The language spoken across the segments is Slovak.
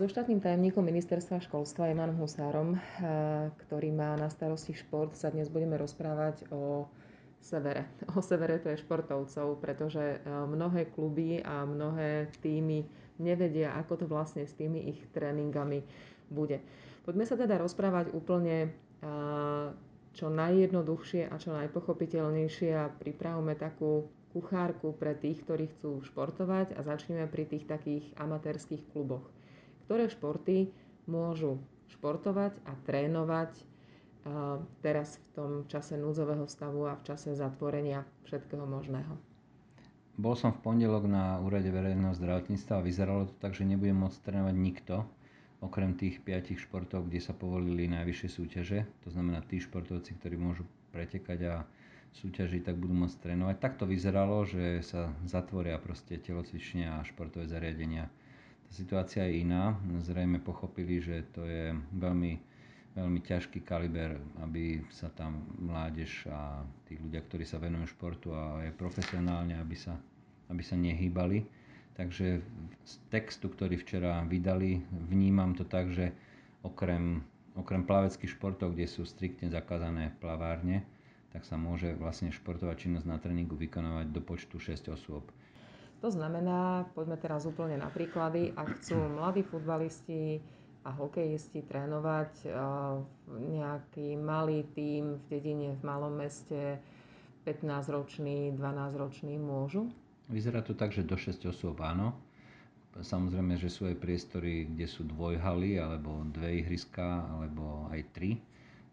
So štátnym tajomníkom ministerstva školstva Emanom Husárom, eh, ktorý má na starosti šport, sa dnes budeme rozprávať o severe. O severe to je športovcov, pretože eh, mnohé kluby a mnohé týmy nevedia, ako to vlastne s tými ich tréningami bude. Poďme sa teda rozprávať úplne eh, čo najjednoduchšie a čo najpochopiteľnejšie a pripravme takú kuchárku pre tých, ktorí chcú športovať a začneme pri tých takých amatérských kluboch ktoré športy môžu športovať a trénovať teraz v tom čase núdzového stavu a v čase zatvorenia všetkého možného. Bol som v pondelok na úrade verejného zdravotníctva a vyzeralo to tak, že nebude môcť trénovať nikto, okrem tých piatich športov, kde sa povolili najvyššie súťaže. To znamená, tí športovci, ktorí môžu pretekať a súťažiť, tak budú môcť trénovať. Tak to vyzeralo, že sa zatvoria proste telocvične a športové zariadenia situácia je iná. Zrejme pochopili, že to je veľmi, veľmi ťažký kaliber, aby sa tam mládež a tí ľudia, ktorí sa venujú športu a aj profesionálne, aby sa, aby sa nehýbali. Takže z textu, ktorý včera vydali, vnímam to tak, že okrem, okrem plaveckých športov, kde sú striktne zakázané plavárne, tak sa môže vlastne športová činnosť na tréningu vykonávať do počtu 6 osôb. To znamená, poďme teraz úplne na príklady, ak chcú mladí futbalisti a hokejisti trénovať eh, nejaký malý tím v dedine, v malom meste, 15-ročný, 12-ročný môžu? Vyzerá to tak, že do 6 osôb áno. Samozrejme, že sú aj priestory, kde sú dvojhaly, alebo dve ihriska, alebo aj tri.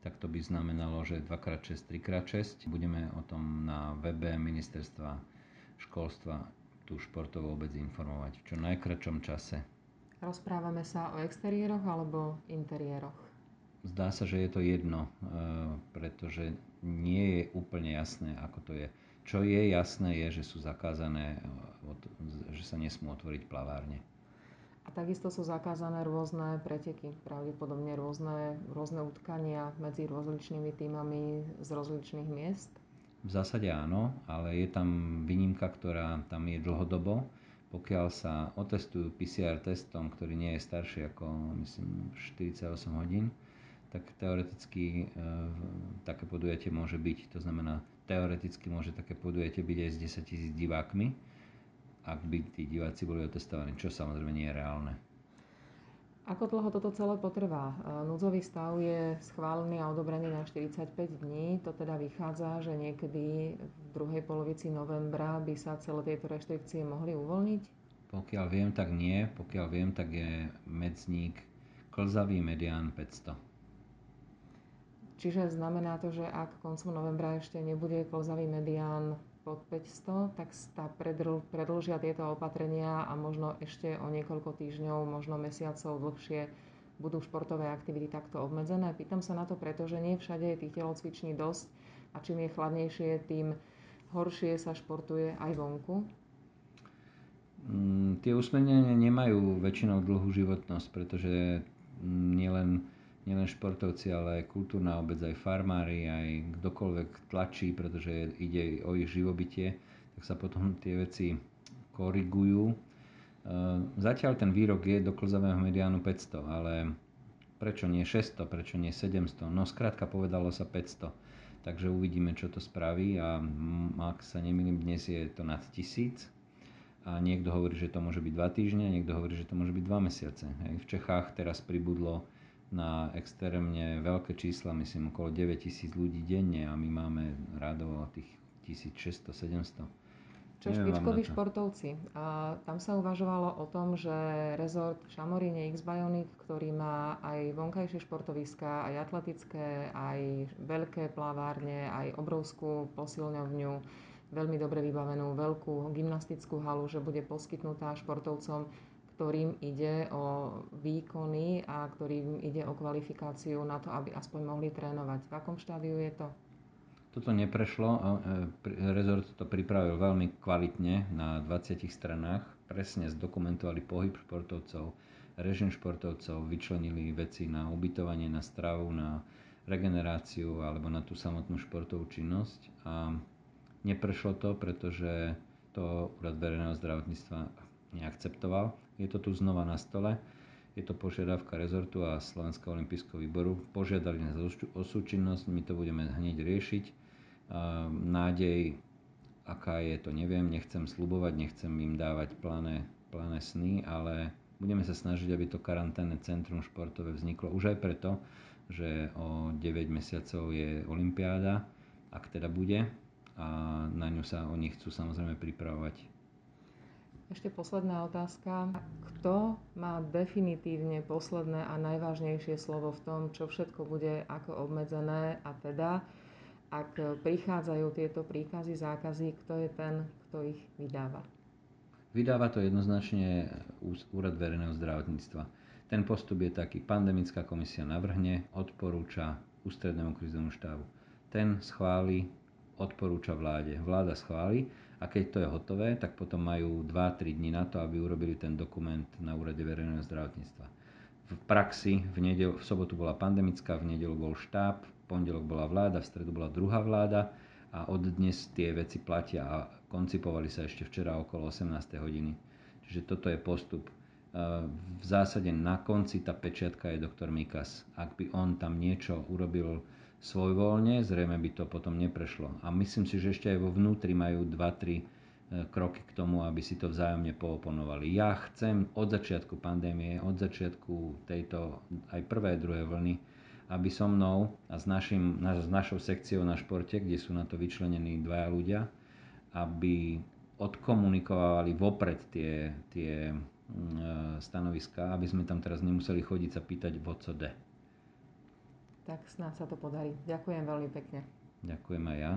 Tak to by znamenalo, že 2x6, 3x6. Budeme o tom na webe ministerstva školstva tú športovú obec informovať v čo najkračom čase. Rozprávame sa o exteriéroch alebo interiéroch? Zdá sa, že je to jedno, e, pretože nie je úplne jasné, ako to je. Čo je jasné, je, že sú zakázané, e, že sa nesmú otvoriť plavárne. A takisto sú zakázané rôzne preteky, pravdepodobne rôzne, rôzne utkania medzi rozličnými týmami z rozličných miest. V zásade áno, ale je tam výnimka, ktorá tam je dlhodobo. Pokiaľ sa otestujú PCR testom, ktorý nie je starší ako myslím 48 hodín, tak teoreticky e, také podujatie môže byť. To znamená, teoreticky môže také podujatie byť aj s 10 tisíc divákmi, ak by tí diváci boli otestovaní, čo samozrejme nie je reálne. Ako dlho toto celé potrvá? E, núdzový stav je schválený a odobrený na 45 dní. To teda vychádza, že niekedy v druhej polovici novembra by sa celé tieto reštrikcie mohli uvoľniť? Pokiaľ viem, tak nie. Pokiaľ viem, tak je medzník klzavý medián 500. Čiže znamená to, že ak koncom novembra ešte nebude klzavý medián pod 500, tak sa predlžia tieto opatrenia a možno ešte o niekoľko týždňov, možno mesiacov dlhšie budú športové aktivity takto obmedzené. Pýtam sa na to preto, že nie všade je tých telocviční dosť a čím je chladnejšie, tým horšie sa športuje aj vonku. Mm, tie usmernenia nemajú väčšinou dlhú životnosť, pretože nielen nielen športovci, ale aj kultúrna obec, aj farmári, aj kdokoľvek tlačí, pretože ide o ich živobytie, tak sa potom tie veci korigujú. E, zatiaľ ten výrok je do klzavého mediánu 500, ale prečo nie 600, prečo nie 700? No skrátka povedalo sa 500. Takže uvidíme, čo to spraví a ak sa nemýlim, dnes je to nad 1000 a niekto hovorí, že to môže byť 2 týždne, niekto hovorí, že to môže byť 2 mesiace. Hej. V Čechách teraz pribudlo na extrémne veľké čísla, myslím okolo 9000 ľudí denne a my máme rádovo tých 1600-700. Čo špičkoví športovci. A tam sa uvažovalo o tom, že rezort v Šamoríne X-Bionic, ktorý má aj vonkajšie športoviská, aj atletické, aj veľké plavárne, aj obrovskú posilňovňu, veľmi dobre vybavenú veľkú gymnastickú halu, že bude poskytnutá športovcom ktorým ide o výkony a ktorým ide o kvalifikáciu na to, aby aspoň mohli trénovať. V akom štádiu je to? Toto neprešlo. E, rezort to pripravil veľmi kvalitne na 20 stranách. Presne zdokumentovali pohyb športovcov, režim športovcov, vyčlenili veci na ubytovanie, na stravu, na regeneráciu alebo na tú samotnú športovú činnosť. A neprešlo to, pretože to úrad verejného zdravotníctva neakceptoval. Je to tu znova na stole. Je to požiadavka rezortu a Slovenského olympijského výboru. Požiadali nás o súčinnosť, my to budeme hneď riešiť. Nádej, aká je, to neviem, nechcem slubovať, nechcem im dávať plané, plané sny, ale budeme sa snažiť, aby to karanténne centrum športové vzniklo už aj preto, že o 9 mesiacov je Olympiáda, ak teda bude, a na ňu sa oni chcú samozrejme pripravovať. Ešte posledná otázka. Kto má definitívne posledné a najvážnejšie slovo v tom, čo všetko bude ako obmedzené a teda, ak prichádzajú tieto príkazy, zákazy, kto je ten, kto ich vydáva? Vydáva to jednoznačne Úrad verejného zdravotníctva. Ten postup je taký, pandemická komisia navrhne, odporúča ústrednému krizovému štábu. Ten schváli odporúča vláde. Vláda schváli a keď to je hotové, tak potom majú 2-3 dní na to, aby urobili ten dokument na úrade verejného zdravotníctva. V praxi v, nedel, v sobotu bola pandemická, v nedelu bol štáb, v pondelok bola vláda, v stredu bola druhá vláda a od dnes tie veci platia a koncipovali sa ešte včera okolo 18. hodiny. Čiže toto je postup. V zásade na konci tá pečiatka je doktor Mikas. Ak by on tam niečo urobil svojvoľne, zrejme by to potom neprešlo. A myslím si, že ešte aj vo vnútri majú 2-3 e, kroky k tomu, aby si to vzájomne pooponovali. Ja chcem od začiatku pandémie, od začiatku tejto aj prvej, druhej vlny, aby so mnou a s, našim, s našou sekciou na športe, kde sú na to vyčlenení dvaja ľudia, aby odkomunikovali vopred tie, tie mm, e, stanoviská, aby sme tam teraz nemuseli chodiť sa pýtať, vo co de tak snáď sa to podarí. Ďakujem veľmi pekne. Ďakujem aj ja.